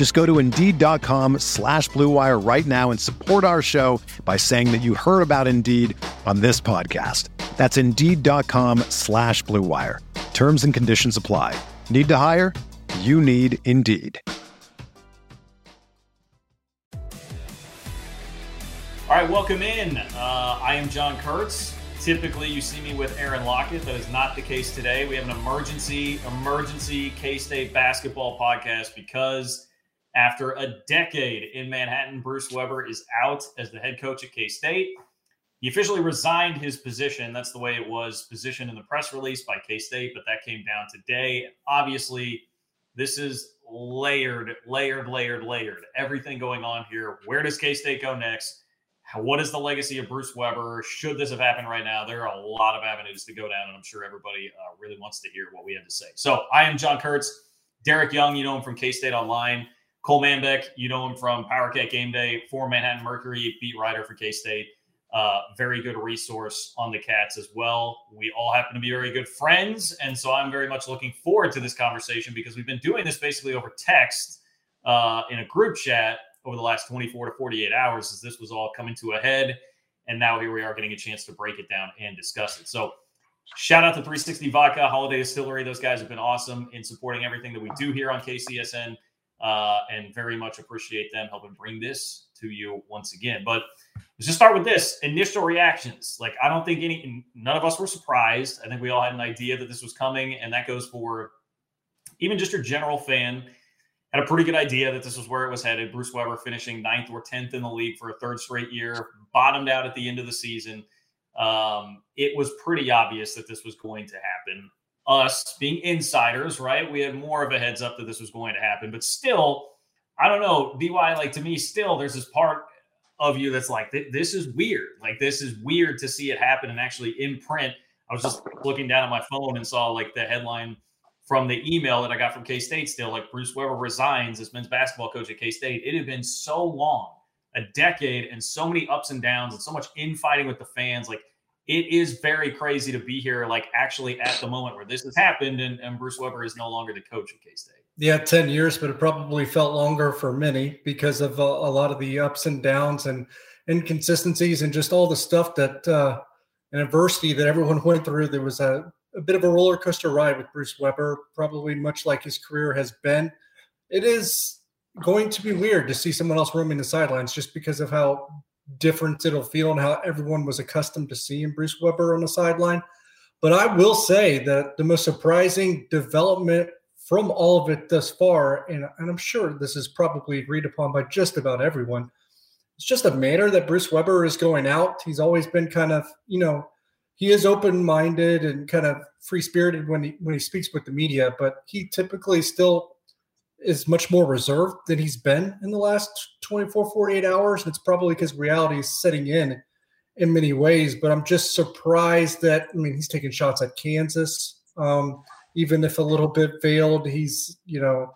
Just go to Indeed.com slash BlueWire right now and support our show by saying that you heard about Indeed on this podcast. That's Indeed.com slash BlueWire. Terms and conditions apply. Need to hire? You need Indeed. All right, welcome in. Uh, I am John Kurtz. Typically, you see me with Aaron Lockett. That is not the case today. We have an emergency, emergency K State basketball podcast because after a decade in Manhattan, Bruce Weber is out as the head coach at K State. He officially resigned his position. That's the way it was positioned in the press release by K State, but that came down today. Obviously, this is layered, layered, layered, layered. Everything going on here. Where does K State go next? what is the legacy of Bruce Weber? Should this have happened right now? There are a lot of avenues to go down, and I'm sure everybody uh, really wants to hear what we had to say. So I am John Kurtz. Derek Young, you know him from K State Online. Cole Manbeck, you know him from Power Cat Game Day, former Manhattan Mercury beat writer for K State. Uh, very good resource on the Cats as well. We all happen to be very good friends. And so I'm very much looking forward to this conversation because we've been doing this basically over text uh, in a group chat over the last 24 to 48 hours as this was all coming to a head. And now here we are getting a chance to break it down and discuss it. So shout out to 360 Vodka, Holladay Distillery. Those guys have been awesome in supporting everything that we do here on KCSN uh, and very much appreciate them helping bring this to you once again. But let's just start with this initial reactions. Like, I don't think any, none of us were surprised. I think we all had an idea that this was coming, and that goes for even just your general fan. Had a pretty good idea that this was where it was headed. Bruce Weber finishing ninth or 10th in the league for a third straight year, bottomed out at the end of the season. Um, it was pretty obvious that this was going to happen us being insiders, right? We had more of a heads up that this was going to happen, but still, I don't know. DY, like to me, still, there's this part of you that's like, this is weird. Like, this is weird to see it happen and actually in print. I was just looking down at my phone and saw like the headline from the email that I got from K State still, like Bruce Weber resigns as men's basketball coach at K State. It had been so long, a decade, and so many ups and downs, and so much infighting with the fans. Like, it is very crazy to be here, like actually at the moment where this has happened, and, and Bruce Weber is no longer the coach at K State. Yeah, 10 years, but it probably felt longer for many because of a, a, lot of the ups and downs and inconsistencies and just all the stuff that uh, and adversity that everyone went through. There was a, a bit of a roller coaster ride with Bruce Weber, probably much like his career has been. It is going to be weird to see someone else roaming the sidelines just because of how different it'll feel and how everyone was accustomed to seeing Bruce Weber on the sideline. But I will say that the most surprising development from all of it thus far, and, and I'm sure this is probably agreed upon by just about everyone, it's just a manner that Bruce Weber is going out. He's always been kind of, you know, he is open-minded and kind of free-spirited when he when he speaks with the media, but he typically still is much more reserved than he's been in the last 24, 48 hours. And it's probably because reality is setting in in many ways. But I'm just surprised that, I mean, he's taking shots at Kansas. Um, even if a little bit veiled, he's, you know,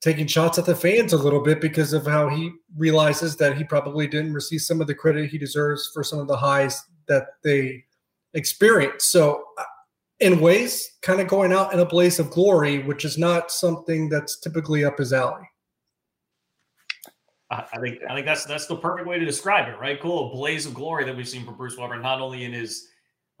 taking shots at the fans a little bit because of how he realizes that he probably didn't receive some of the credit he deserves for some of the highs that they experienced. So in ways, kind of going out in a blaze of glory, which is not something that's typically up his alley. I think I think that's that's the perfect way to describe it, right? Cole, a blaze of glory that we've seen from Bruce Weber, not only in his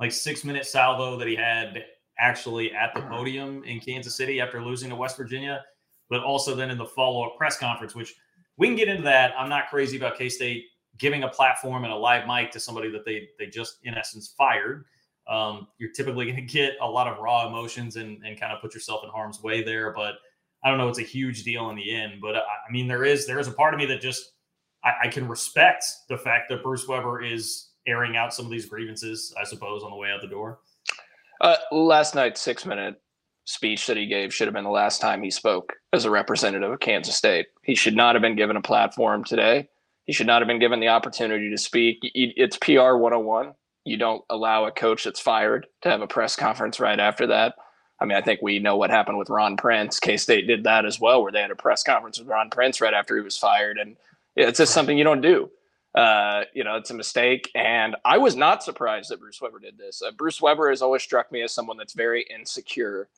like six minute salvo that he had actually at the podium in Kansas City after losing to West Virginia, but also then in the follow up press conference, which we can get into that. I'm not crazy about K State giving a platform and a live mic to somebody that they they just in essence fired Um, you're typically going to get a lot of raw emotions and, and kind of put yourself in harm's way there. But I don't know, it's a huge deal in the end. But I, I mean, there is there is a part of me that just I, I, can respect the fact that Bruce Weber is airing out some of these grievances, I suppose, on the way out the door. Uh, last night's six minute speech that he gave should have been the last time he spoke as a representative of Kansas State. He should not have been given a platform today. He should not have been given the opportunity to speak. It's PR 101. You don't allow a coach that's fired to have a press conference right after that. I mean, I think we know what happened with Ron Prince. K State did that as well, where they had a press conference with Ron Prince right after he was fired. And it's just something you don't do. Uh, you know, it's a mistake. And I was not surprised that Bruce Weber did this. Uh, Bruce Weber has always struck me as someone that's very insecure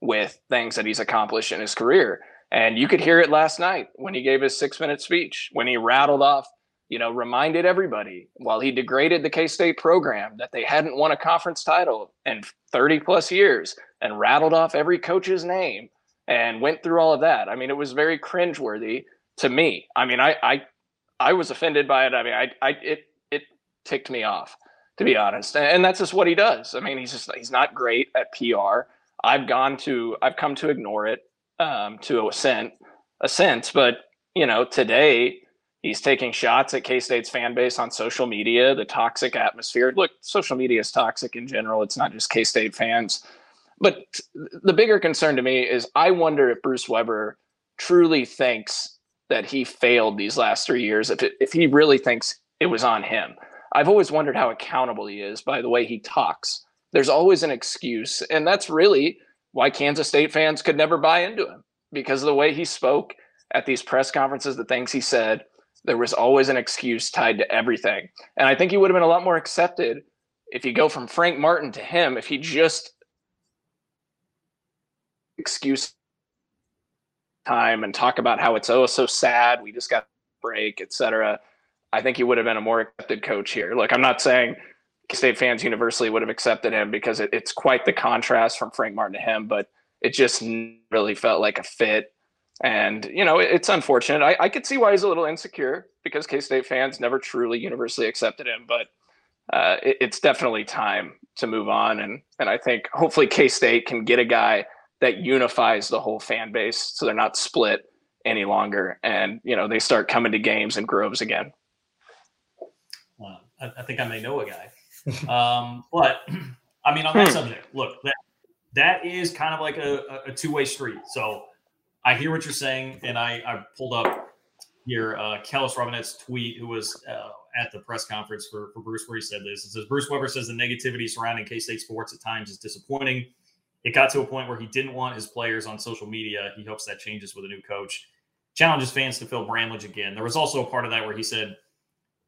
with things that he's accomplished in his career. And you could hear it last night when he gave his six minute speech, when he rattled off, you know, reminded everybody while he degraded the K State program that they hadn't won a conference title in 30 plus years and rattled off every coach's name and went through all of that. I mean, it was very cringeworthy to me. I mean, I, I, I was offended by it. I mean, I, I, it, it ticked me off to be honest. And that's just what he does. I mean, he's just, he's not great at PR. I've gone to, I've come to ignore it um, to a sense, a sense, but you know, today he's taking shots at K State's fan base on social media, the toxic atmosphere. Look, social media is toxic in general. It's not just K State fans. But the bigger concern to me is I wonder if Bruce Weber truly thinks that he failed these last three years, if, it, if he really thinks it was on him. I've always wondered how accountable he is by the way he talks. There's always an excuse. And that's really why Kansas State fans could never buy into him because of the way he spoke at these press conferences, the things he said. There was always an excuse tied to everything. And I think he would have been a lot more accepted if you go from Frank Martin to him, if he just excuse time and talk about how it's oh so sad we just got break etc i think he would have been a more accepted coach here look i'm not saying state fans universally would have accepted him because it, it's quite the contrast from frank martin to him but it just really felt like a fit and you know it's unfortunate. I, I could see why he's a little insecure because k-state fans never truly universally accepted him but uh, it, it's definitely time to move on. And and i think hopefully k-state can get a guy that unifies the whole fan base so they're not split any longer and you know they start coming to games and groves again. Well, I, I, think i may know a guy. Um, but i mean on that hmm. subject look that that is kind of like a, a two-way street. So i hear what you're saying and i i pulled up here uh Kellis Robinett's tweet who was uh, at the press conference for, for bruce where he said this it says bruce weber says the negativity surrounding k-state sports at times is disappointing it got to a point where he didn't want his players on social media. He hopes that changes with a new coach. Challenges fans to fill Bramlage again. There was also a part of that where he said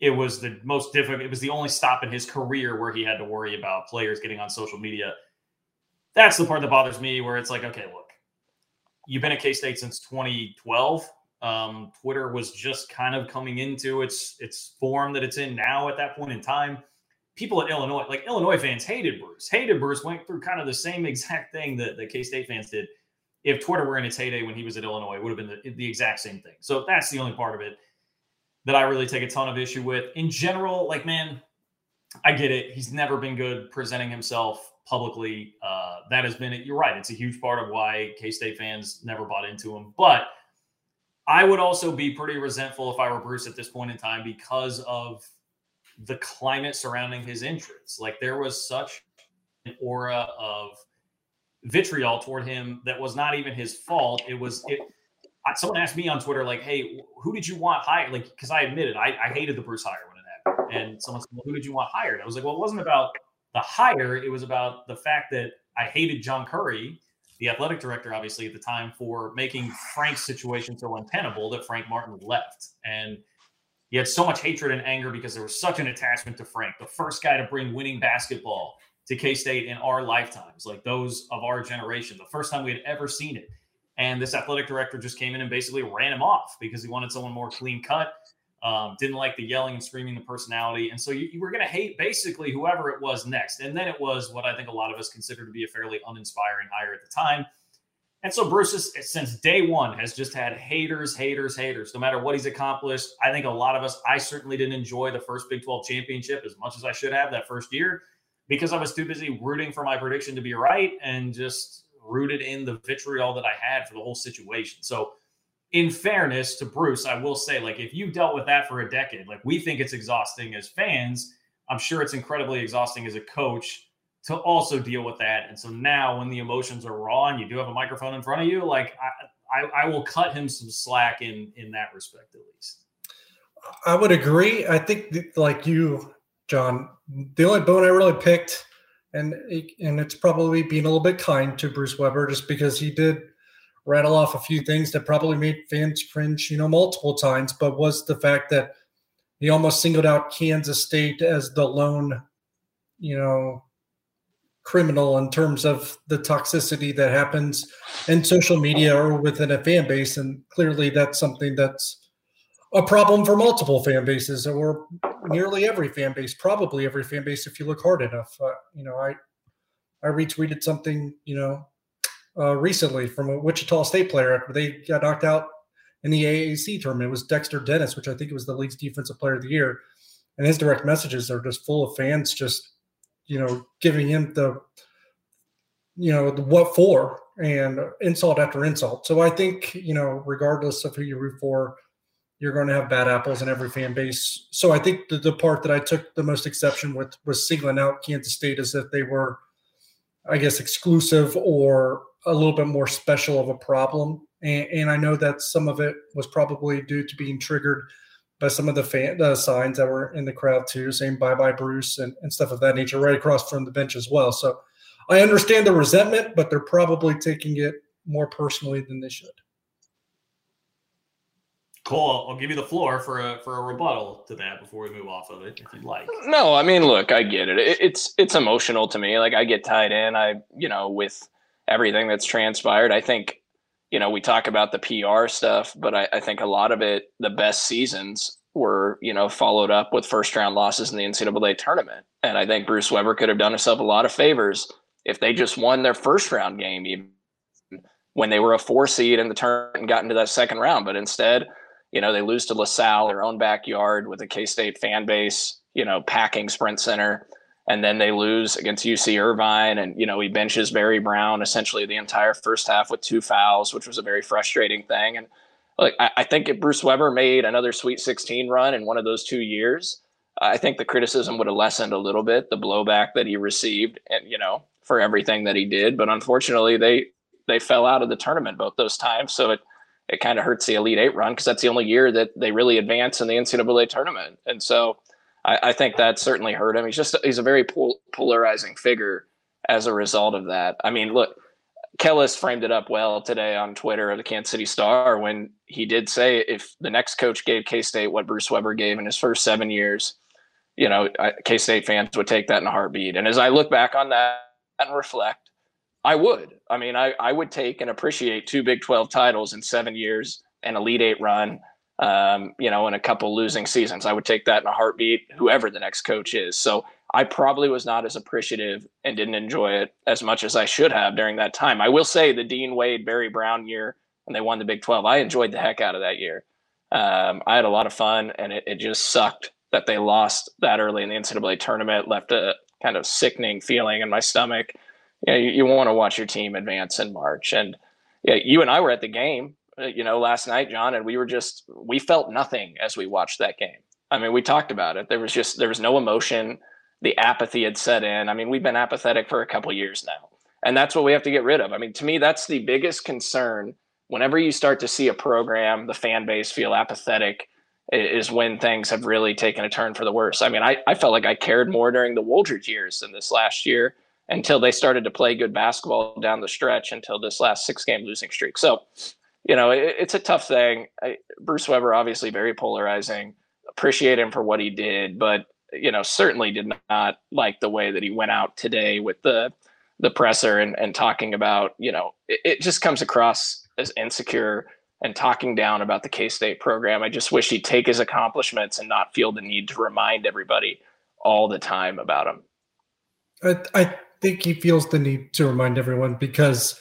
it was the most difficult, it was the only stop in his career where he had to worry about players getting on social media. That's the part that bothers me where it's like, okay, look, you've been at K State since 2012. Um, Twitter was just kind of coming into its its form that it's in now at that point in time people at Illinois, like Illinois fans, hated Bruce. Hated Bruce. Went through kind of the same exact thing that the K State fans did. If Twitter were in its heyday when he was at Illinois, it would have been the, the exact same thing. So that's the only part of it that I really take a ton of issue with. In general, like man, I get it. He's never been good presenting himself publicly. Uh, that has been it. You're right. It's a huge part of why K State fans never bought into him. But I would also be pretty resentful if I were Bruce at this point in time because of the climate surrounding his entrance. Like there was such an aura of vitriol toward him that was not even his fault. It was it. Someone asked me on Twitter, like, "Hey, who did you want hired?" Like, because I admitted I, I hated the Bruce hire when it happened, and someone said, well, "Who did you want hired?" I was like, "Well, it wasn't about the hire. It was about the fact that I hated John Currie, The athletic director, obviously, at the time, for making Frank's situation so untenable that Frank Martin left. And he had so much hatred and anger because there was such an attachment to Frank, the first guy to bring winning basketball to K State in our lifetimes, like those of our generation, the first time we had ever seen it. And this athletic director just came in and basically ran him off because he wanted someone more clean cut, um, didn't like the yelling and screaming, the personality. And so you, you were going to hate basically whoever it was next. And then it was what I think a lot of us consider to be a fairly uninspiring hire at the time and so Bruce, is, since day one, has just had haters, haters, haters, no matter what he's accomplished. I think a lot of us, I certainly didn't enjoy the first Big 12 championship as much as I should have that first year. because I was too busy rooting for my prediction to be right and just rooted in the vitriol that I had for the whole situation. So, in fairness to Bruce, I will say, like, if you dealt with that for a decade, like we think it's exhausting as fans, I'm sure it's incredibly exhausting as a coach to also deal with that. And so now, when the emotions are raw and you do have a microphone in front of you, like I, I, I will cut him some slack in in that respect, at least. I would agree. I think, like you, John, the only bone I really picked, and and it's probably being a little bit kind to Bruce Weber, just because he did rattle off a few things that probably made fans cringe, you know, multiple times. But was the fact that he almost singled out Kansas State as the lone, you know, criminal in terms of the toxicity that happens in social media or within a fan base, and clearly that's something that's a problem for multiple fan bases or nearly every fan base, probably every fan base if you look hard enough. Uh, you know, I I retweeted something, you know, uh, recently from a Wichita State player after they got knocked out in the AAC tournament. It was Dexter Dennis, which I think was the league's defensive player of the year. And his direct messages are just full of fans just, you know, giving him the, you know, the what for and insult after insult. So I think, you know, regardless of who you root for, you're going to have bad apples in every fan base. So I think the, the part that I took the most exception with was singling out Kansas State as if they were, I guess, exclusive or a little bit more special of a problem. And, and I know that some of it was probably due to being triggered by some of the fan the signs that were in the crowd too, saying bye bye Bruce and, and stuff of that nature right across from the bench as well. So I understand the resentment, but they're probably taking it more personally than they should. Cole, I'll give you the floor for a for a rebuttal to that before we move off of it, if you'd like. No, I mean, look, I get it. it. It's it's emotional to me. Like I get tied in. I you know with everything that's transpired. I think you know we talk about the PR stuff, but I, I think a lot of it, the best seasons were you know followed up with first round losses in the NCAA tournament, and I think Bruce Weber could have done himself a lot of favors if they just won their first round game, even when they were a four seed in the tournament and got into that second round, but instead you know, they lose to LaSalle, their own backyard with a K State fan base, you know, packing Sprint Center. And then they lose against UC Irvine. And, you know, he benches Barry Brown essentially the entire first half with two fouls, which was a very frustrating thing. And like, I, I think if Bruce Weber made another Sweet 16 run in one of those two years, I think the criticism would have lessened a little bit, the blowback that he received, and you know, for everything that he did. But unfortunately, they they fell out of the tournament both those times. So it it kind of hurts the Elite Eight run because that's the only year that they really advance in the NCAA tournament. And so I, I think that certainly hurt him. He's just he's a very pol- polarizing figure as a result of that. I mean, look, Kellis framed it up well today on Twitter of the Kansas City Star when he did say if the next coach gave K State what Bruce Weber gave in his first seven years, you know, K State fans would take that in a heartbeat. And as I look back on that and reflect, I would. I mean, I, I would take and appreciate two Big 12 titles in seven years, an Elite Eight run, um, you know, in a couple losing seasons. I would take that in a heartbeat, whoever the next coach is. So I probably was not as appreciative and didn't enjoy it as much as I should have during that time. I will say the Dean Wade, Barry Brown year when they won the Big 12, I enjoyed the heck out of that year. Um, I had a lot of fun, and it, it just sucked that they lost that early in the NCAA tournament, left a kind of sickening feeling in my stomach you, know, you, you want to watch your team advance in March. And yeah, you and I were at the game, Uh, you know, last night, John, and we were just we felt nothing as we watched that game. I mean, we talked about it. There was just there was no emotion. The apathy had set in. I mean, we've been apathetic for a couple years now, and that's what we have to get rid of. I mean, to me, that's the biggest concern. Whenever you start to see a program, the fan base feel apathetic, is when things have really taken a turn for the worse. I mean, I, I felt like I cared more during the Wooldridge years than this last year until they started to play good basketball down the stretch until this last six game losing streak. So, you know, it, it's a tough thing. I, Bruce Weber, obviously very polarizing. Appreciate him for what he did, but you know, certainly did not like the way that he went out today with the the presser and, and talking about, you know, it, it just comes across as insecure and talking down about the K State program. I just wish he'd take his accomplishments and not feel the need to remind everybody all the time about them. I, I think he feels the need to remind everyone because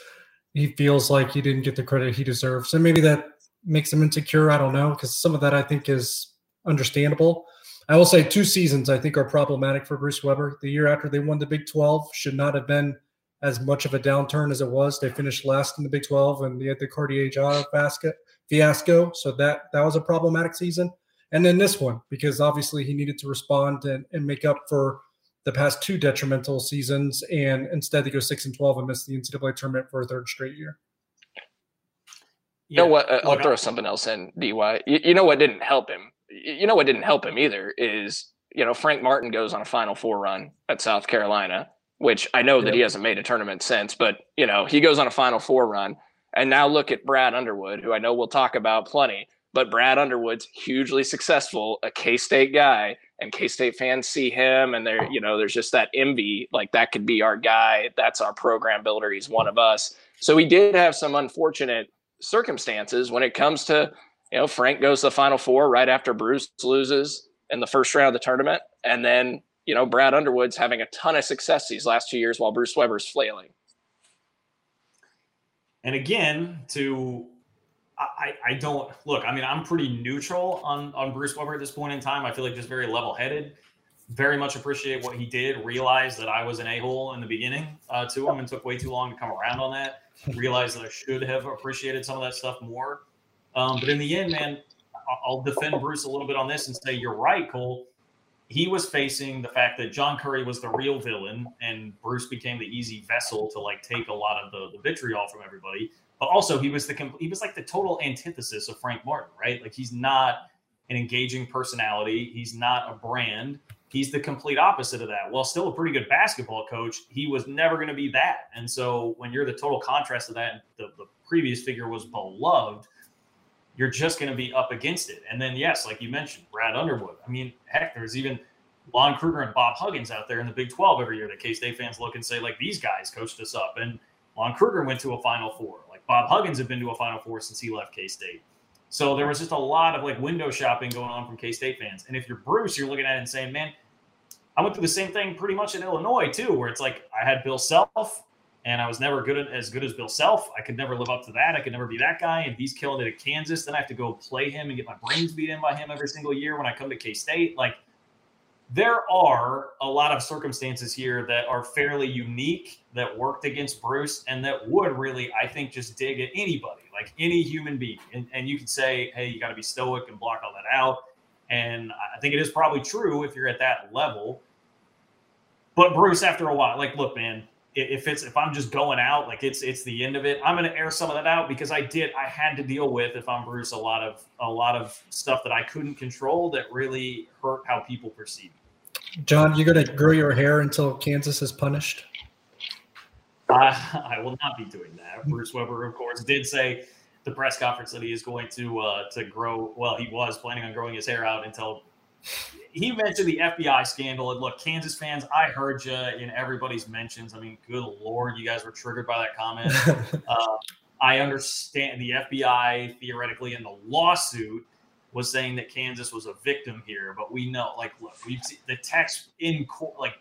he feels like he didn't get the credit he deserves. And maybe that makes him insecure. I don't know, because some of that I think is understandable. I will say two seasons I think are problematic for Bruce Weber. The year after they won the Big 12 should not have been as much of a downturn as it was. They finished last in the Big 12 and they had the Cartier Diarra basket fiasco. So that that was a problematic season. And then this one, because obviously he needed to respond and, and make up for the past two detrimental seasons, and instead they go six and twelve and miss the NCAA tournament for a third straight year. You know what? Uh, I'll throw something else in, DY. You, you know what didn't help him? You know what didn't help him either is you know Frank Martin goes on a Final Four run at South Carolina, which I know yep. that he hasn't made a tournament since, but you know he goes on a Final Four run, and now look at Brad Underwood, who I know we'll talk about plenty. But Brad Underwood's hugely successful, a K State guy, and K State fans see him, and there, oh. you know, there's just that envy. Like that could be our guy. That's our program builder. He's one of us. So we did have some unfortunate circumstances when it comes to, you know, Frank goes to the Final Four right after Bruce loses in the first round of the tournament, and then you know Brad Underwood's having a ton of success these last two years while Bruce Weber's flailing. And again, to I, I don't look. I mean, I'm pretty neutral on on Bruce Weber at this point in time. I feel like just very level headed. Very much appreciate what he did. Realized that I was an a hole in the beginning uh, to him, and took way too long to come around on that. Realized that I should have appreciated some of that stuff more. Um, but in the end, man, I'll defend Bruce a little bit on this and say you're right, Cole. He was facing the fact that John Currie was the real villain, and Bruce became the easy vessel to like take a lot of the, the vitriol from everybody but also he was the he was like the total antithesis of Frank Martin, right? Like he's not an engaging personality. He's not a brand. He's the complete opposite of that. While still a pretty good basketball coach, he was never going to be that. And so when you're the total contrast of that, the, the previous figure was beloved, you're just going to be up against it. And then, yes, like you mentioned, Brad Underwood. I mean, heck, there's even Lon Kruger and Bob Huggins out there in the Big 12 every year that K State fans look and say, like, these guys coached us up. And Lon Kruger went to a Final Four. Bob Huggins had been to a Final Four since he left K State. So there was just a lot of like window shopping going on from K State fans. And if you're Bruce, you're looking at it and saying, man, I went through the same thing pretty much in Illinois too, where it's like I had Bill Self and I was never good as good as Bill Self. I could never live up to that. I could never be that guy. And he's killing it at Kansas. Then I have to go play him and get my brains beat in by him every single year when I come to K State. Like there are a lot of circumstances here that are fairly unique that worked against Bruce and that would really, I think, just dig at anybody, like any human being. And, and you could say, hey, you got to be stoic and block all that out. And I think it is probably true if you're at that level. But Bruce, after a while, like, look, man, if it's if I'm just going out, like it's it's the end of it. I'm to air some of that out because I did I had to deal with if I'm Bruce a lot of a lot of stuff that I couldn't control that really hurt how people perceive me. John, you're going to grow your hair until Kansas is punished? Uh, I will not be doing that. Bruce Weber, of course, did say the press conference that he is going to uh, to grow. Well, he was planning on growing his hair out until he mentioned the FBI scandal. And look, Kansas fans, I heard you in everybody's mentions. I mean, good lord, you guys were triggered by that comment. uh, I understand the FBI theoretically in the lawsuit was saying that Kansas was a victim here, but we know, like, look, we the text in court, like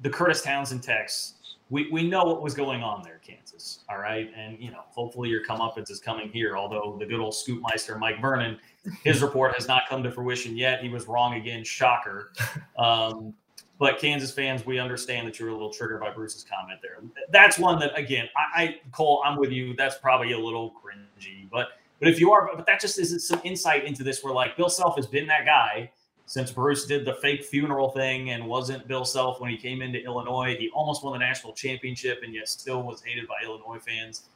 the Kurtis Townsend text. We, we know what was going on there, Kansas. All right. And, you know, hopefully your comeuppance is coming here. Although the good old scoopmeister, Mike Vernon, his report has not come to fruition yet. He was wrong again. Shocker. Um, but Kansas fans, we understand that you're a little triggered by Bruce's comment there. That's one that, again, I, I Cole, I'm with you. That's probably a little cringy, but but if you are, but that just is some insight into this where like Bill Self has been that guy since Bruce did the fake funeral thing and wasn't Bill Self when he came into Illinois. He almost won the national championship and yet still was hated by Illinois fans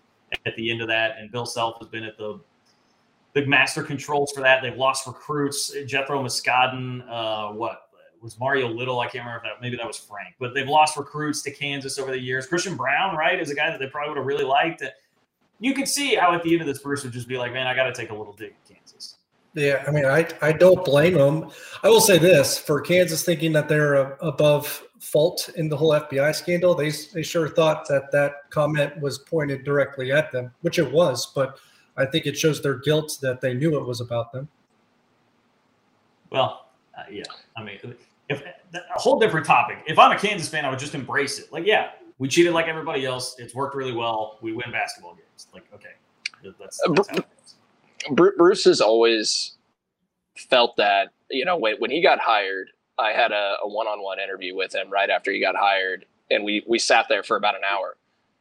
at the end of that. And Bill Self has been at the big master controls for that. They've lost recruits. Jethro Muscadin, uh, what was Mario Little? I can't remember if that maybe that was Frank, but they've lost recruits to Kansas over the years. Christian Braun, right, is a guy that they probably would have really liked you could see how at the end of this, Bruce would just be like, "Man, I got to take a little dig at Kansas." Yeah, I mean, I I don't blame them. I will say this for Kansas thinking that they're above fault in the whole FBI scandal. They they sure thought that that comment was pointed directly at them, which it was. But I think it shows their guilt that they knew it was about them. Well, uh, yeah, I mean, if a whole different topic. If I'm a Kansas fan, I would just embrace it. Like, yeah, we cheated like everybody else. It's worked really well. We win basketball games. Like, okay, that's, uh, that's Bruce has always felt that you know when, when he got hired i had a, a one-on-one interview with him right after he got hired and we we sat there for about an hour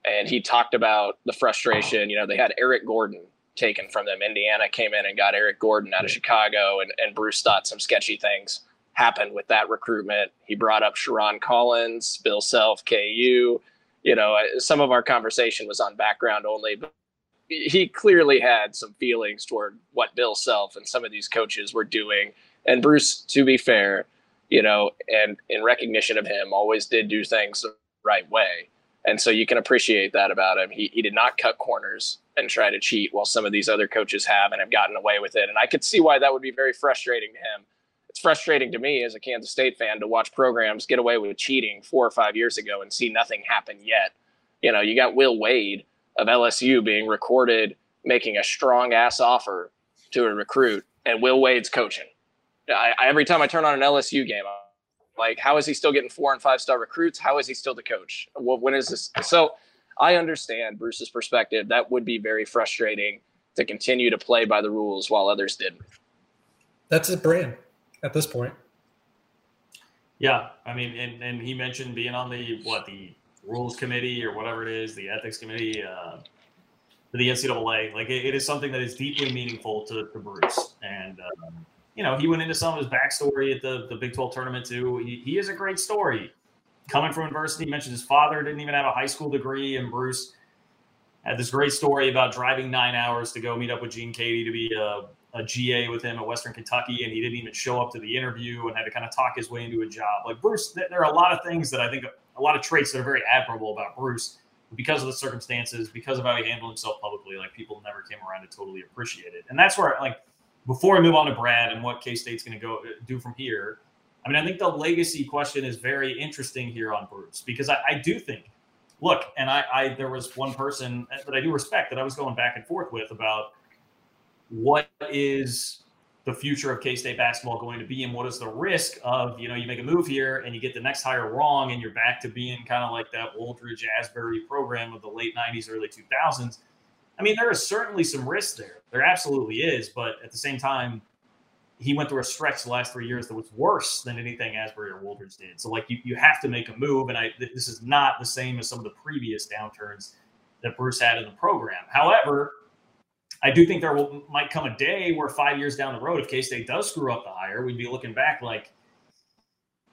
and he talked about the frustration you know they had eric gordon taken from them indiana came in and got eric gordon out of chicago and, and bruce thought some sketchy things happened with that recruitment he brought up Sherron Collins bill self ku you know some of our conversation was on background only but he clearly had some feelings toward what Bill Self and some of these coaches were doing. And Bruce, to be fair, you know, and in recognition of him, always did do things the right way. And so you can appreciate that about him. He, he did not cut corners and try to cheat while some of these other coaches have and have gotten away with it. And I could see why that would be very frustrating to him. It's frustrating to me as a Kansas State fan to watch programs get away with cheating four or five years ago and see nothing happen yet. You know, you got Will Wade of LSU being recorded making a strong ass offer to a recruit, and Will Wade's coaching. I, I, every time I turn on an LSU game, I'm like, how is he still getting four and five star recruits? How is he still the coach? Well, when is this? So I understand Bruce's perspective. That would be very frustrating to continue to play by the rules while others didn't. That's his brand at this point. Yeah, I mean, and, and he mentioned being on the what the rules committee or whatever it is, the ethics committee, uh, the NCAA. Like it, it is something that is deeply meaningful to, to Bruce. And, um, you know, he went into some of his backstory at the, the Big 12 tournament too. He, he is a great story. Coming from university, he mentioned his father didn't even have a high school degree, and Bruce had this great story about driving nine hours to go meet up with Gene Keady to be a, a GA with him at Western Kentucky, and he didn't even show up to the interview and had to kind of talk his way into a job. Like Bruce, there are a lot of things that I think a lot of traits that are very admirable about Bruce because of the circumstances, because of how he handled himself publicly. Like people never came around to totally appreciate it, and that's where like before I move on to Brad and what K State's going to go uh, do from here. I mean, I think the legacy question is very interesting here on Bruce because I, I do think, look, and I, I there was one person that I do respect that I was going back and forth with about what is the future of K-State basketball going to be and what is the risk of, you know, you make a move here and you get the next hire wrong and you're back to being kind of like that Wooldridge Asbury program of the late 90s, early 2000s. I mean, there is certainly some risk there. There absolutely is, but at the same time, he went through a stretch the last three years that was worse than anything Asbury or Wooldridge did. So, like, you, you have to make a move, and I this is not the same as some of the previous downturns that Bruce had in the program. However, I do think there will, might come a day where five years down the road, if K State does screw up the hire, we'd be looking back like,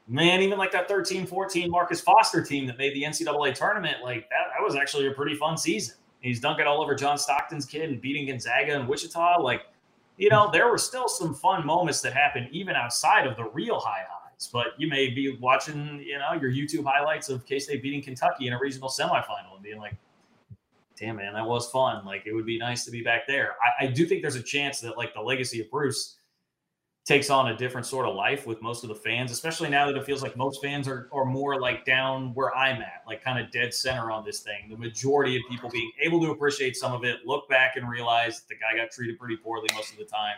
man, even like that 13 14 Marcus Foster team that made the NCAA tournament, like that, that was actually a pretty fun season. He's dunking all over John Stockton's kid and beating Gonzaga and Wichita. Like, you know, there were still some fun moments that happened even outside of the real high highs. But you may be watching, you know, your YouTube highlights of K State beating Kentucky in a regional semifinal and being like, damn man, that was fun. Like it would be nice to be back there. I, I do think there's a chance that like the legacy of Bruce takes on a different sort of life with most of the fans, especially now that it feels like most fans are, are more like down where I'm at, like kind of dead center on this thing. The majority of people being able to appreciate some of it, look back and realize the guy got treated pretty poorly most of the time,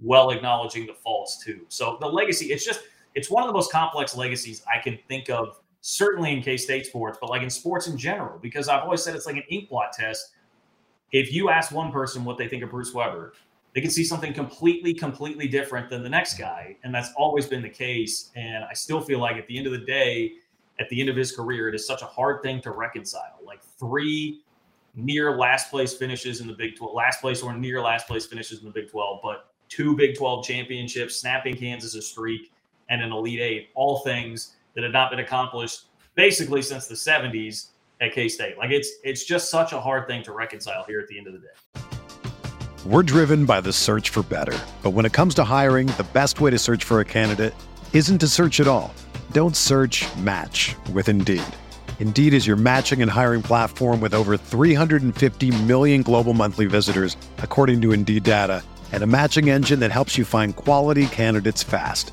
well acknowledging the faults too. So the legacy, it's just it's one of the most complex legacies I can think of certainly in K State sports, but like in sports in general, because I've always said it's like an ink blot test. If you ask one person what they think of Bruce Weber, they can see something completely, completely different than the next guy. And that's always been the case. And I still feel like at the end of the day, at the end of his career, it is such a hard thing to reconcile. Like three near last place finishes in the Big 12, last place or near last place finishes in the Big 12, but two Big 12 championships, snapping Kansas a streak, and an Elite Eight, all things that had not been accomplished basically since the 70s at K State. Like it's it's just such a hard thing to reconcile here at the end of the day. We're driven by the search for better, but when it comes to hiring, the best way to search for a candidate isn't to search at all. Don't search. Match with Indeed. Indeed is your matching and hiring platform with over 350 million global monthly visitors, according to Indeed data, and a matching engine that helps you find quality candidates fast.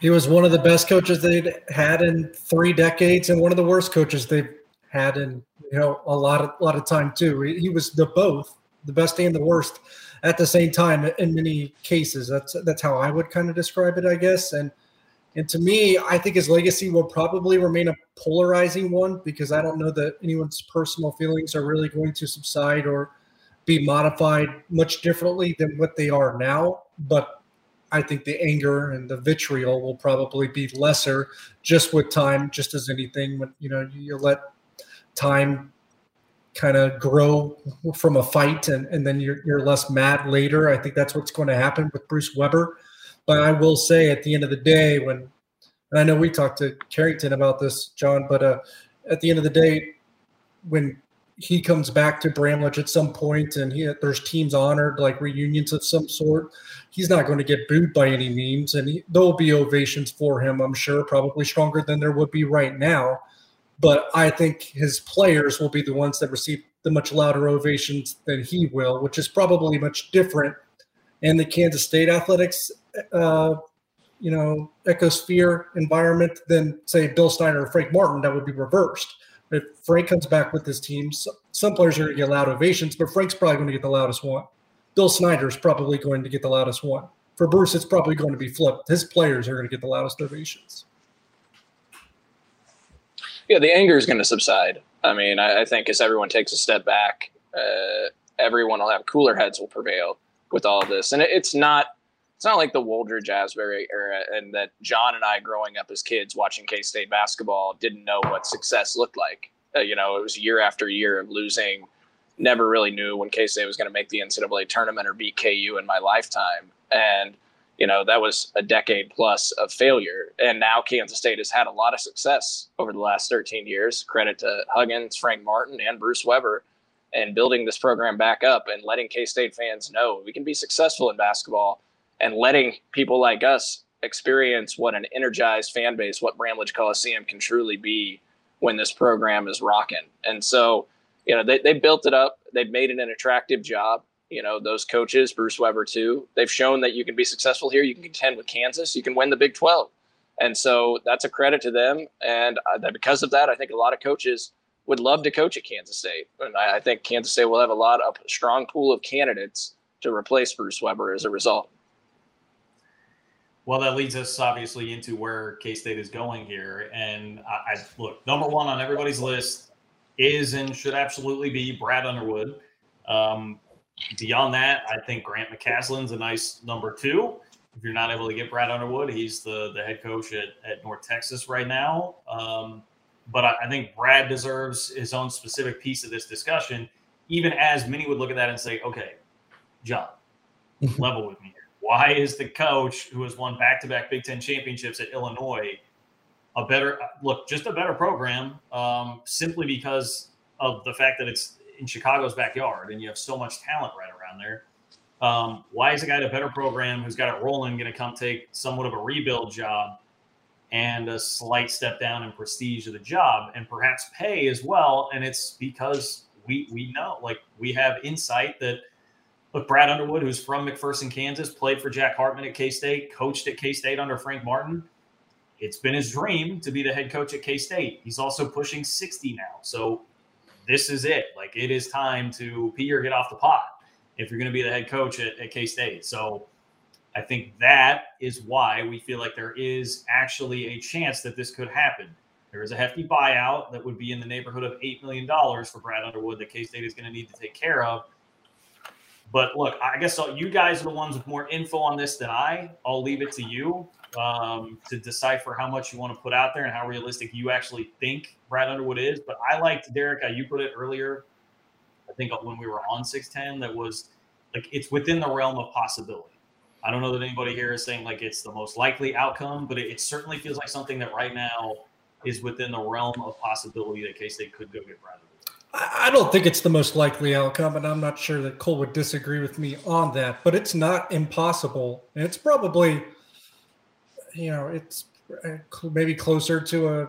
He was one of the best coaches they'd had in three decades, and one of the worst coaches they've had in you know a lot of a lot of time too. He, he was the both, the best and the worst at the same time in many cases. That's that's how I would kind of describe it, I guess. And and to me, I think his legacy will probably remain a polarizing one because I don't know that anyone's personal feelings are really going to subside or be modified much differently than what they are now. But I think the anger and the vitriol will probably be lesser just with time, just as anything. When you know you let time kind of grow from a fight, and, and then you're you're less mad later. I think that's what's going to happen with Bruce Weber. But I will say, at the end of the day, when and I know we talked to Carrington about this, John, but uh, at the end of the day, when he comes back to Bramlage at some point and he, there's teams honored like reunions of some sort he's not going to get booed by any means, and he, there'll be ovations for him. I'm sure, probably stronger than there would be right now. But I think his players will be the ones that receive the much louder ovations than he will, which is probably much different in the Kansas State athletics, uh, you know, ecosphere environment than say Bill Snyder or Frank Martin. That would be reversed. If Frank comes back with his team, some players are going to get loud ovations, but Frank's probably going to get the loudest one. Bill Snyder is probably going to get the loudest one. For Bruce, it's probably going to be flipped. His players are going to get the loudest ovations. Yeah, the anger is going to subside. I mean, I, I think as everyone takes a step back, uh, everyone will have cooler heads will prevail with all this, and it, it's not. It's not like the Wooldridge Asbury era, and that John and I, growing up as kids watching K State basketball, didn't know what success looked like. Uh, you know, it was year after year of losing never really knew when K State was going to make the NCAA tournament or beat KU in my lifetime. And, you know, that was a decade plus of failure. And now Kansas State has had a lot of success over the last 13 years. Credit to Huggins, Frank Martin, and Bruce Weber and building this program back up and letting K State fans know we can be successful in basketball and letting people like us experience what an energized fan base, what Bramlage Coliseum can truly be when this program is rocking. And so, you know, they, they built it up. They've made it an attractive job. You know, those coaches, Bruce Weber too, they've shown that you can be successful here. You can contend with Kansas. You can win the Big 12. And so that's a credit to them. And uh, because of that, I think a lot of coaches would love to coach at Kansas State. And I, I think Kansas State will have a lot of strong pool of candidates to replace Bruce Weber as a result. Well, that leads us obviously into where K State is going here. And I, I, look, number one on everybody's list is and should absolutely be Brad Underwood. Um, beyond that, I think Grant McCasland's a nice number two. If you're not able to get Brad Underwood, he's the, the head coach at, at North Texas right now. Um, but I, I think Brad deserves his own specific piece of this discussion, even as many would look at that and say, okay, John, level with me. Why is the coach who has won back to back Big Ten championships at Illinois a better look, just a better program, um, simply because of the fact that it's in Chicago's backyard and you have so much talent right around there. Um, why is a guy at a better program who's got it rolling going to come take somewhat of a rebuild job and a slight step down in prestige of the job and perhaps pay as well? And it's because we we know, like we have insight that look, Brad Underwood, who's from McPherson, Kansas, played for Jack Hartman at K State, coached at K State under Frank Martin it's been his dream to be the head coach at K State. He's also pushing 60 now. So this is it. Like it is time to pee or get off the pot if you're going to be the head coach at, at K State. So I think that is why we feel like there is actually a chance that this could happen. There is a hefty buyout that would be in the neighborhood of $8 million for Brad Underwood that K State is going to need to take care of. But look, I guess you guys are the ones with more info on this than I. I'll leave it to you um, to decipher how much you want to put out there and how realistic you actually think Brad Underwood is. But I liked Derek, how you put it earlier. I think when we were on 610, that was like it's within the realm of possibility. I don't know that anybody here is saying like it's the most likely outcome, but it, it certainly feels like something that right now is within the realm of possibility that K State could go get Brad. I don't think it's the most likely outcome, and I'm not sure that Cole would disagree with me on that. But it's not impossible, and it's probably, you know, it's uh, maybe closer to a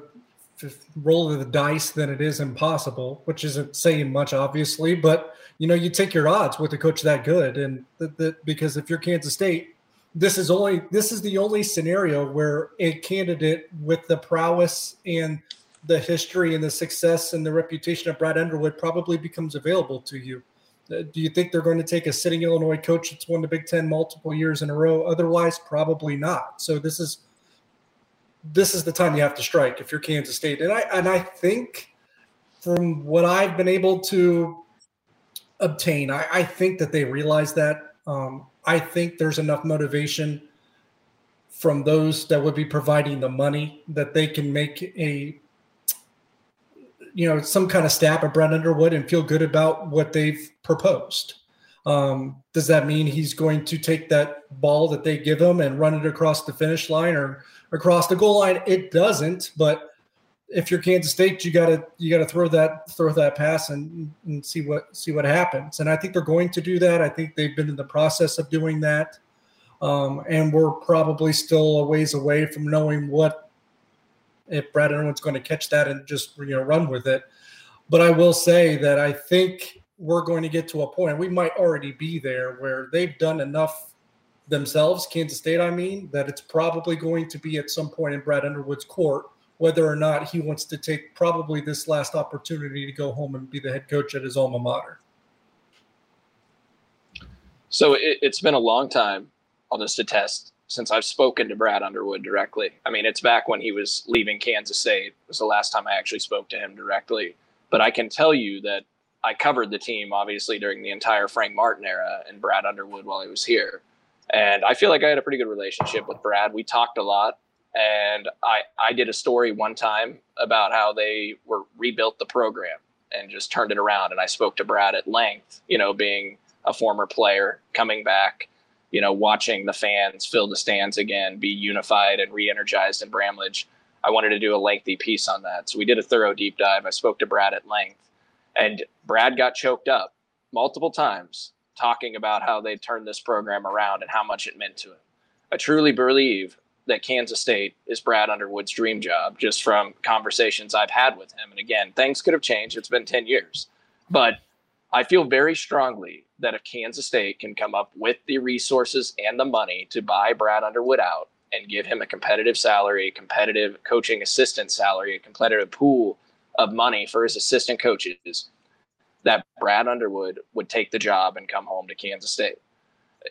roll of the dice than it is impossible, which isn't saying much, obviously. But you know, you take your odds with a coach that good, and that, that because if you're Kansas State, this is only this is the only scenario where a candidate with the prowess and the history and the success and the reputation of Brad Underwood probably becomes available to you. Uh, do you think they're going to take a sitting Illinois coach that's won the Big Ten multiple years in a row? Otherwise, probably not. So this is this is the time you have to strike if you're Kansas State. And I and I think from what I've been able to obtain, I, I think that they realize that. Um, I think there's enough motivation from those that would be providing the money that they can make a you know some kind of stab at Brad Underwood and feel good about what they've proposed. Um, does that mean he's going to take that ball that they give him and run it across the finish line or across the goal line? It doesn't. But if you're Kansas State, you gotta you gotta throw that throw that pass and, and see what see what happens. And I think they're going to do that. I think they've been in the process of doing that. Um, and we're probably still a ways away from knowing what if Brad Underwood's going to catch that and just you know run with it. But I will say that I think we're going to get to a point. We might already be there where they've done enough themselves, Kansas State. I mean, that it's probably going to be at some point in Brad Underwood's court whether or not he wants to take probably this last opportunity to go home and be the head coach at his alma mater. So it, has been a long time. I'll just attest since I've spoken to Brad Underwood directly. I mean, it's back when he was leaving Kansas State. It was the last time I actually spoke to him directly. But I can tell you that I covered the team obviously during the entire Frank Martin era and Brad Underwood while he was here. And I feel like I had a pretty good relationship with Brad. We talked a lot. And I, I did a story one time about how they were rebuilt the program and just turned it around. And I spoke to Brad at length, you know, being a former player coming back you know, watching the fans fill the stands again, be unified and re-energized in Bramlage. I wanted to do a lengthy piece on that. So we did a thorough deep dive. I spoke to Brad at length, and Brad got choked up multiple times talking about how they turned this program around and how much it meant to him. I truly believe that Kansas State is Brad Underwood's dream job, just from conversations I've had with him. And again, things could have changed. It's been 10 years. But I feel very strongly that if Kansas State can come up with the resources and the money to buy Brad Underwood out and give him a competitive salary, a competitive coaching assistant salary, a competitive pool of money for his assistant coaches, that Brad Underwood would take the job and come home to Kansas State.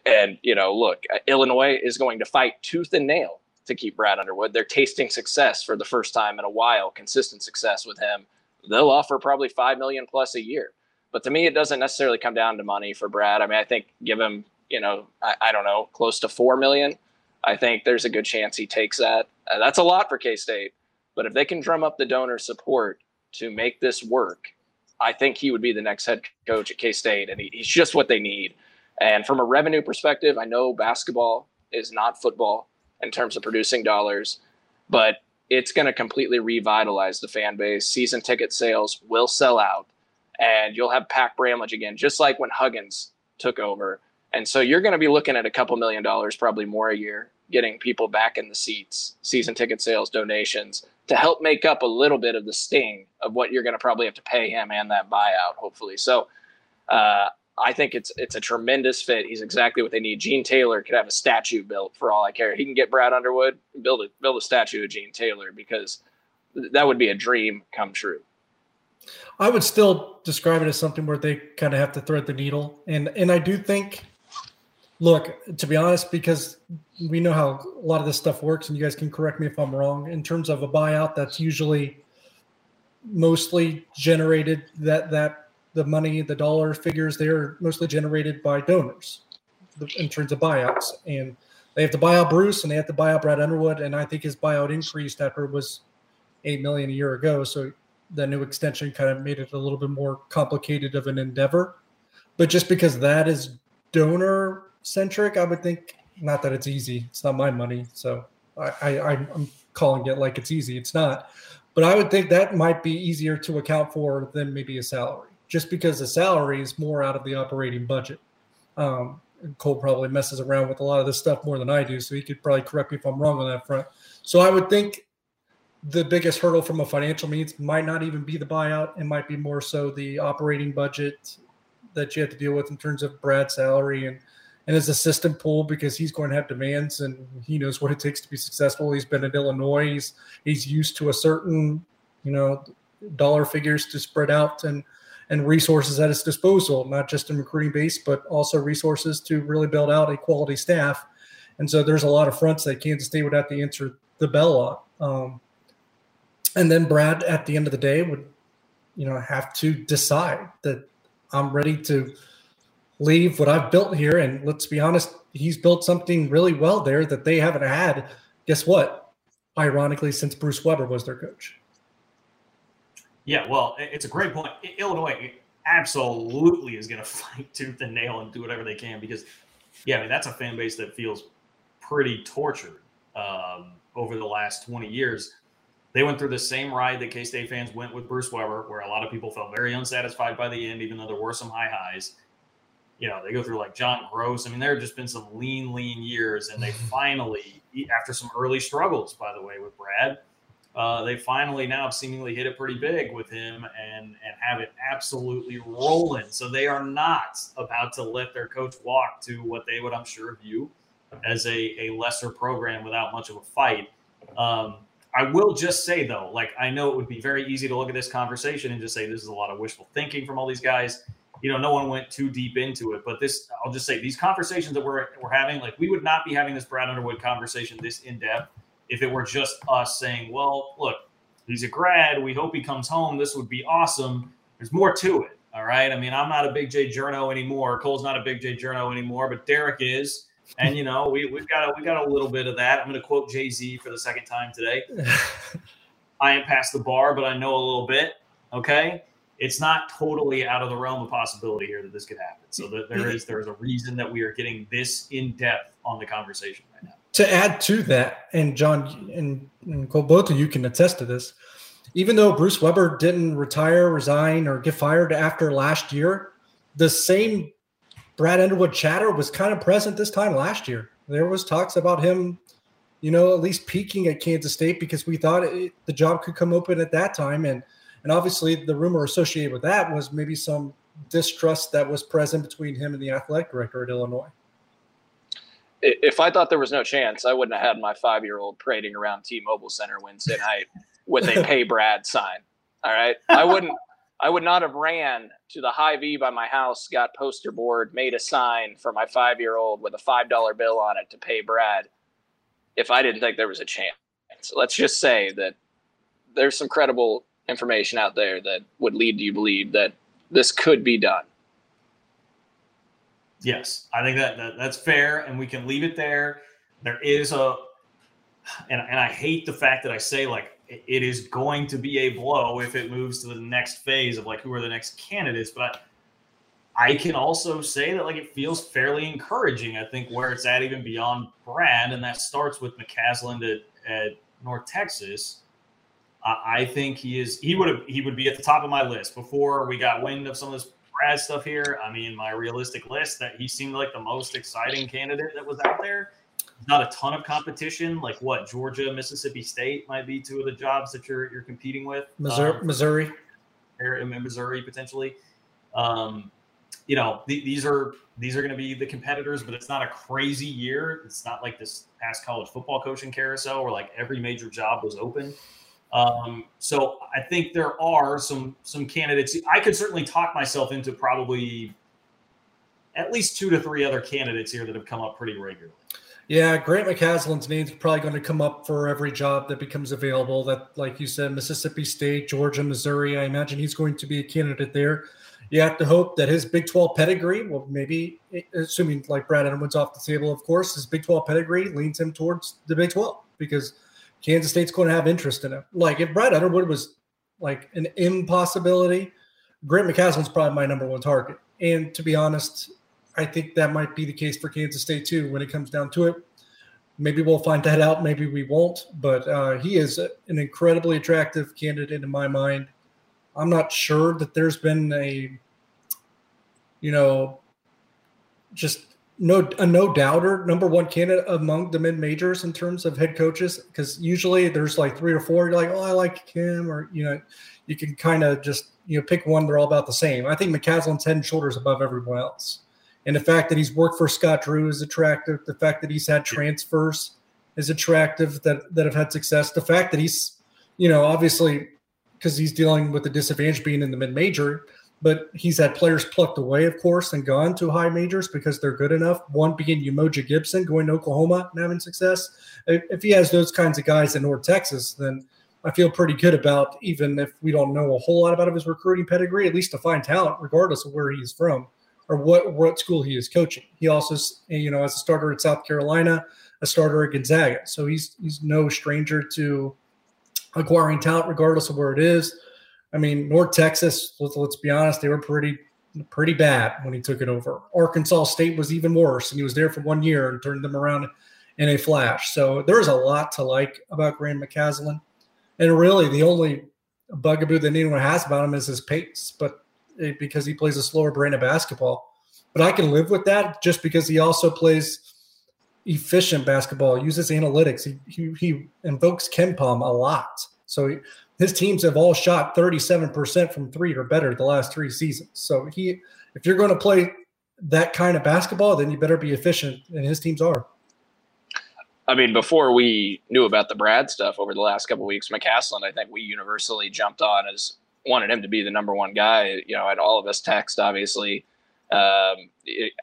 And, you know, look, Illinois is going to fight tooth and nail to keep Brad Underwood. They're tasting success for the first time in a while, consistent success with him. They'll offer probably 5 million plus a year. But to me, it doesn't necessarily come down to money for Brad. I mean, I think give him, you know, I, I don't know, close to four million. I think there's a good chance he takes that. Uh, that's a lot for K State, but if they can drum up the donor support to make this work, I think he would be the next head coach at K State, and he, he's just what they need. And from a revenue perspective, I know basketball is not football in terms of producing dollars, but it's going to completely revitalize the fan base. Season ticket sales will sell out and you'll have Pack Bramlage again, just like when Huggins took over. And so you're going to be looking at a couple million dollars, probably more a year, getting people back in the seats, season ticket sales, donations to help make up a little bit of the sting of what you're going to probably have to pay him and that buyout, hopefully. So uh, I think it's it's a tremendous fit. He's exactly what they need. Gene Taylor could have a statue built for all I care. He can get Brad Underwood, build a build a statue of Gene Taylor because that would be a dream come true. I would still describe it as something where they kind of have to thread the needle, and and I do think Look, to be honest, because we know how a lot of this stuff works, and you guys can correct me if I'm wrong. In terms of a buyout, that's usually mostly generated that that the money, the dollar figures, they're mostly generated by donors in terms of buyouts, and they have to buy out Bruce and they have to buy out Brad Underwood, and I think his buyout increased after it was eight million a year ago. So the new extension kind of made it a little bit more complicated of an endeavor. But just because that is donor centric, I would think not that it's easy. It's not my money, so I, I I'm calling it like it's easy. It's not, but I would think that might be easier to account for than maybe a salary, just because the salary is more out of the operating budget. Um, Cole probably messes around with a lot of this stuff more than I do, so he could probably correct me if I'm wrong on that front. So I would think the biggest hurdle from a financial means might not even be the buyout. It might be more so the operating budget that you have to deal with in terms of Brad's salary and and his assistant pool because he's going to have demands and he knows what it takes to be successful. He's been in Illinois. He's he's used to a certain, you know, dollar figures to spread out and and resources at his disposal, not just in recruiting base, but also resources to really build out a quality staff. And so there's a lot of fronts that Kansas State would have to answer the bell on. Um, and then Brad, at the end of the day, would you know have to decide that I'm ready to leave what I've built here. And let's be honest, he's built something really well there that they haven't had. Guess what? Ironically, since Bruce Weber was their coach. Yeah, well, it's a great point. Illinois absolutely is going to fight tooth and nail and do whatever they can because, yeah, I mean that's a fan base that feels pretty tortured um, over the last 20 years. They went through the same ride that K State fans went with Bruce Weber, where a lot of people felt very unsatisfied by the end, even though there were some high highs. You know, they go through like John Groce. I mean, there have just been some lean, lean years, and they finally, after some early struggles, by the way, with Brad, uh, they finally now seemingly hit it pretty big with him and and have it absolutely rolling. So they are not about to let their coach walk to what they would, I'm sure, view as a, a lesser program without much of a fight. Um, I will just say though, like I know it would be very easy to look at this conversation and just say this is a lot of wishful thinking from all these guys. You know, no one went too deep into it, but this I'll just say these conversations that we're we're having, like we would not be having this Brad Underwood conversation this in depth if it were just us saying, well, look, he's a grad. We hope he comes home. This would be awesome. There's more to it. All right. I mean, I'm not a big J Journo anymore. Cole's not a big J Journo anymore, but Derek is. And you know, we, we've got a, we got a little bit of that. I'm going to quote Jay Z for the second time today. I ain't past the bar, but I know a little bit. Okay, it's not totally out of the realm of possibility here that this could happen. So that there is there is a reason that we are getting this in depth on the conversation right now to add to that, and John and, and both of you can attest to this. Even though Bruce Weber didn't retire, resign, or get fired after last year, the same Brad Underwood chatter was kind of present this time last year. There was talks about him, you know, at least peeking at Kansas State because we thought it, the job could come open at that time, and and obviously the rumor associated with that was maybe some distrust that was present between him and the athletic director at Illinois if I thought there was no chance, I wouldn't have had my five year old parading around T Mobile Center Wednesday night with a pay Brad sign. All right. I wouldn't I would not have ran to the Hy-Vee by my house, got poster board, made a sign for my five year old with a five dollar bill on it to pay Brad if I didn't think there was a chance. So let's just say that there's some credible information out there that would lead you to believe that this could be done. Yes, I think that, that that's fair, and we can leave it there. There is a, and and I hate the fact that I say like it is going to be a blow if it moves to the next phase of like who are the next candidates, but. I can also say that like it feels fairly encouraging. I think where it's at even beyond Brad, and that starts with McCasland at, at North Texas. I think he is he would have he would be at the top of my list before we got wind of some of this Brad stuff here, I mean, my realistic list that he seemed like the most exciting candidate that was out there. Not a ton of competition. Like what Georgia, Mississippi State might be two of the jobs that you're you're competing with. Missouri, um, Missouri, Missouri potentially. Um, you know, th- these are these are going to be the competitors, but it's not a crazy year. It's not like this past college football coaching carousel where like every major job was open. Um, so I think there are some some candidates. I could certainly talk myself into probably at least two to three other candidates here that have come up pretty regularly. Yeah, Grant McCasland's name's probably going to come up for every job that becomes available. That, like you said, Mississippi State, Georgia, Missouri. I imagine he's going to be a candidate there. You have to hope that his Big 12 pedigree, well, maybe assuming like Brad Underwood's off the table, of course, his Big 12 pedigree leans him towards the Big 12 because Kansas State's going to have interest in him. Like if Brad Underwood was like an impossibility, Grant McCasland's probably my number one target. And to be honest, I think that might be the case for Kansas State too when it comes down to it. Maybe we'll find that out. Maybe we won't. But uh, he is an incredibly attractive candidate in my mind. I'm not sure that there's been a, you know, just no a no doubter number one candidate among the mid majors in terms of head coaches because usually there's like three or four. You're like, oh, I like him, or you know, you can kind of just you know pick one. They're all about the same. I think McCasland's head and shoulders above everyone else, and the fact that he's worked for Scott Drew is attractive. The fact that he's had transfers is attractive that that have had success. The fact that he's you know obviously because he's dealing with the disadvantage being in the mid major but he's had players plucked away, of course, and gone to high majors because they're good enough. One being Umoja Gibson going to Oklahoma and having success. If he has those kinds of guys in North Texas, then I feel pretty good about even if we don't know a whole lot about his recruiting pedigree, at least to find talent, regardless of where he's from or what what school he is coaching. He also, you know, as a starter at South Carolina, a starter at Gonzaga, so he's he's no stranger to acquiring talent, regardless of where it is. I mean, North Texas, let's, let's be honest, they were pretty pretty bad when he took it over. Arkansas State was even worse, and he was there for one year and turned them around in a flash. So there's a lot to like about Grant McCasland. And really, the only bugaboo that anyone has about him is his pace, but Eh, because he plays a slower brand of basketball. But I can live with that just because he also plays efficient basketball, uses analytics. He, he, he invokes KenPom a lot. So his teams have all shot 37% from three or better the last three seasons. So he, if you're going to play that kind of basketball, then you better be efficient, and his teams are. I mean, before we knew about the Brad stuff over the last couple weeks, McCasland, I think we universally jumped on as wanted him to be the number one guy. You know, and all of us text obviously. Um,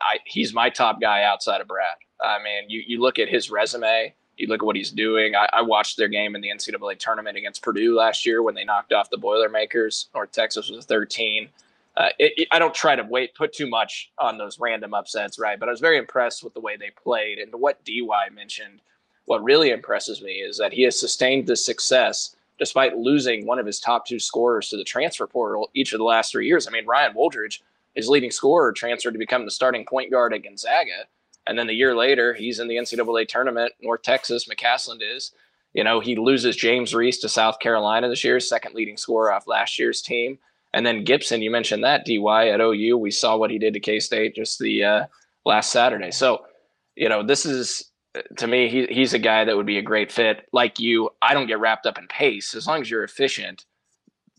I, he's my top guy outside of Brad. I mean, you you look at his resume you look at what he's doing. I, I, watched their game in the NCAA tournament against Purdue last year when they knocked off the Boilermakers. North Texas was 13. Uh, it, it, I don't try to wait put too much on those random upsets, right? But I was very impressed with the way they played. And what DY mentioned, what really impresses me is that he has sustained this success despite losing one of his top two scorers to the transfer portal each of the last three years. I mean, Ryan Woolridge, his leading scorer, transferred to become the starting point guard at Gonzaga and then the year later, he's in the NCAA tournament. North Texas, McCasland is. You know, he loses James Reese to South Carolina this year, second leading scorer off last year's team. And then Gibson, you mentioned that DY at OU. We saw what he did to K State just the uh, last Saturday. So, you know, this is to me, he, he's a guy that would be a great fit. Like you, I don't get wrapped up in pace as long as you're efficient.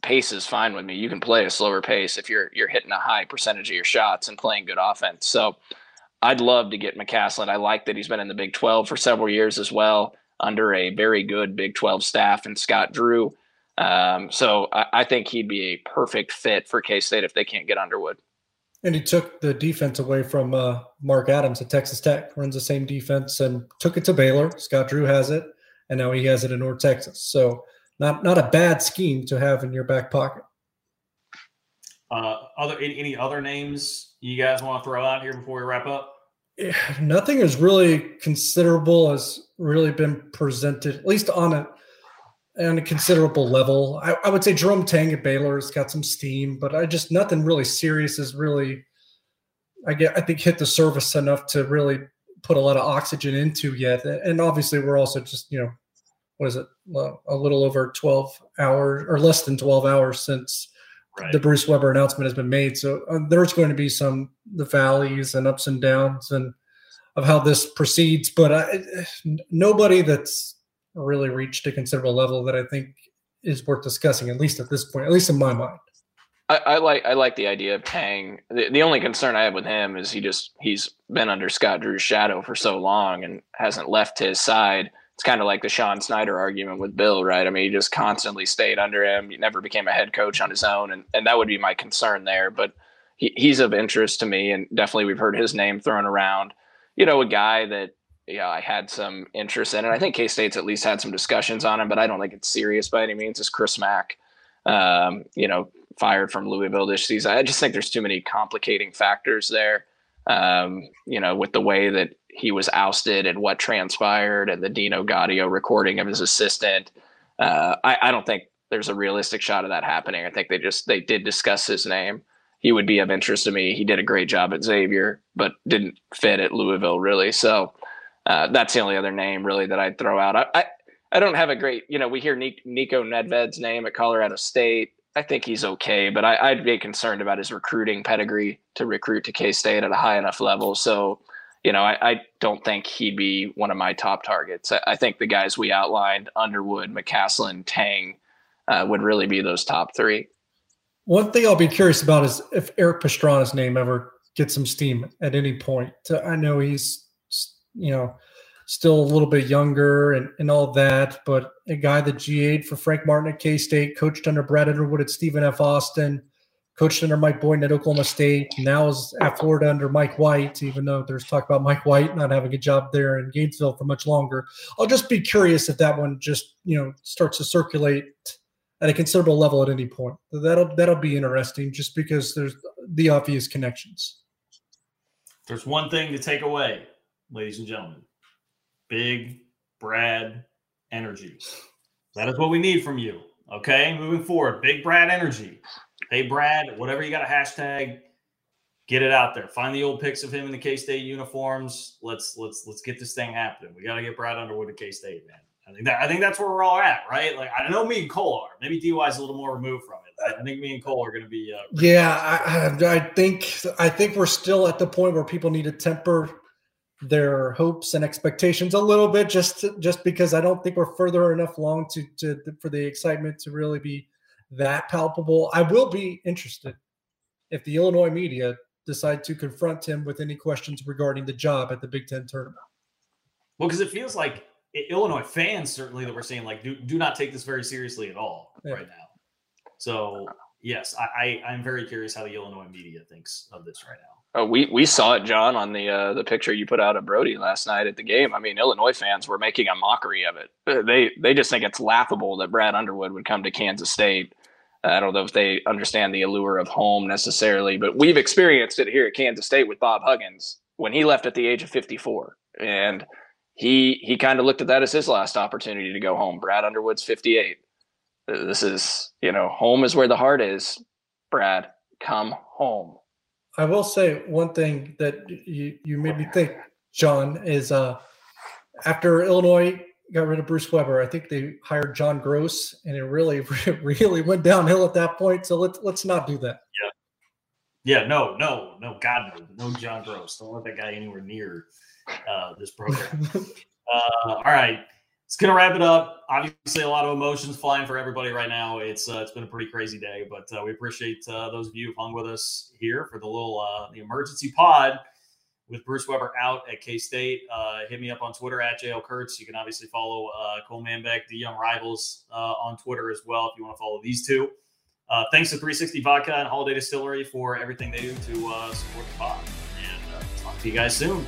Pace is fine with me. You can play a slower pace if you're you're hitting a high percentage of your shots and playing good offense. So, I'd love to get McCasland. I like that he's been in the Big 12 for several years as well, under a very good Big 12 staff and Scott Drew. Um, so I, I, think he'd be a perfect fit for K State if they can't get Underwood. And he took the defense away from uh, Mark Adams at Texas Tech, runs the same defense, and took it to Baylor. Scott Drew has it, and now he has it in North Texas. So not not a bad scheme to have in your back pocket. Uh, other any, any other names you guys want to throw out here before we wrap up? Nothing is really considerable has really been presented, at least on a on a considerable level. I, I would say Jerome Tang at Baylor has got some steam, but I just nothing really serious is really I get I think hit the surface enough to really put a lot of oxygen into yet. And obviously we're also just, you know, what is it, a little over 12 hours or less than 12 hours since right. the Bruce Weber announcement has been made. So uh, there's going to be some the valleys and ups and downs and of how this proceeds, but I, nobody that's really reached a considerable level that I think is worth discussing, at least at this point, at least in my mind. I, I like I like the idea of Tang. The, the only concern I have with him is he just he's been under Scott Drew's shadow for so long and hasn't left his side it's kind of like the Sean Snyder argument with Bill, right? I mean, he just constantly stayed under him. He never became a head coach on his own, and, and that would be my concern there. But he, he's of interest to me, and definitely we've heard his name thrown around. You know, a guy that yeah, I had some interest in, it. I think K State's at least had some discussions on him, but I don't think it's serious by any means. Is Chris Mack, um, you know, fired from Louisville this season? I just think there's too many complicating factors there. Um, you know, with the way that he was ousted and what transpired, and the Dino Gaudio recording of his assistant. Uh, I, I don't think there's a realistic shot of that happening. I think they just they did discuss his name. He would be of interest to me. He did a great job at Xavier, but didn't fit at Louisville really. So uh, that's the only other name really that I'd throw out. I, I, I don't have a great, you know, we hear Niko Medved's name at Colorado State. I think he's okay, but I, would be concerned about his recruiting pedigree to recruit to K State at a high enough level. So, you know, I, I, don't think he'd be one of my top targets. I, I think the guys we outlined, Underwood, McCasland, Tang, uh, would really be those top three. One thing I'll be curious about is if Eric Pastrana's name ever gets some steam at any point. I know he's, you know, still a little bit younger and, and all that, but a guy that GA'd for Frank Martin at K State, coached under Brad Underwood at Stephen F. Austin, coached under Mike Boynton at Oklahoma State, now is at Florida under Mike White, even though there's talk about Mike White not having a job there in Gainesville for much longer. I'll just be curious if that one just, you know, starts to circulate at a considerable level at any point. That'll that'll be interesting just because there's the obvious connections. There's one thing to take away, ladies and gentlemen. Big Brad energy. That is what we need from you. Okay, moving forward, Big Brad energy. Hey Brad, whatever you got a hashtag, get it out there. Find the old pics of him in the K State uniforms. Let's let's let's get this thing happening. We got to get Brad Underwood to K State, man. I think that I think that's where we're all at, right? Like I don't know me and Cole are. Maybe DY is a little more removed from it. I think me and Cole are going to be. Uh, yeah, I, I, think I think we're still at the point where people need to temper their hopes and expectations a little bit, just to, just because I don't think we're further enough along to to for the excitement to really be that palpable. I will be interested if the Illinois media decide to confront him with any questions regarding the job at the Big Ten tournament. Well, because it feels like Illinois fans certainly that we're seeing like do, do not take this very seriously at all yeah. right now. So yes, I, I am very curious how the Illinois media thinks of this right now. Oh, we we saw it, John, on the uh, the picture you put out of Brody last night at the game. I mean, Illinois fans were making a mockery of it. Uh, they they just think it's laughable that Brad Underwood would come to Kansas State. I don't know if they understand the allure of home necessarily, but we've experienced it here at Kansas State with Bob Huggins when he left at the age of 54. And he he kind of looked at that as his last opportunity to go home. Brad Underwood's 58. This is, you know, home is where the heart is. Brad, come home. I will say one thing that you, you made me think, John, is uh, after Illinois got rid of Bruce Weber, I think they hired John Groce, and it really, really went downhill at that point. So let's let's not do that. Yeah. Yeah, no, no, no, God, no, no John Groce. Don't let that guy anywhere near uh, this program. uh, all right, it's gonna wrap it up. Obviously, a lot of emotions flying for everybody right now. It's uh, it's been a pretty crazy day, but uh, we appreciate uh, those of you who hung with us here for the little uh, the emergency pod with Bruce Weber out at K State. Uh, hit me up on Twitter at JL Kurtz. You can obviously follow uh, Cole Manbeck, the Young Rivals, uh, on Twitter as well if you want to follow these two. Thanks to 360 Vodka and Holladay Distillery for everything they do to support the pod. And talk to you guys soon.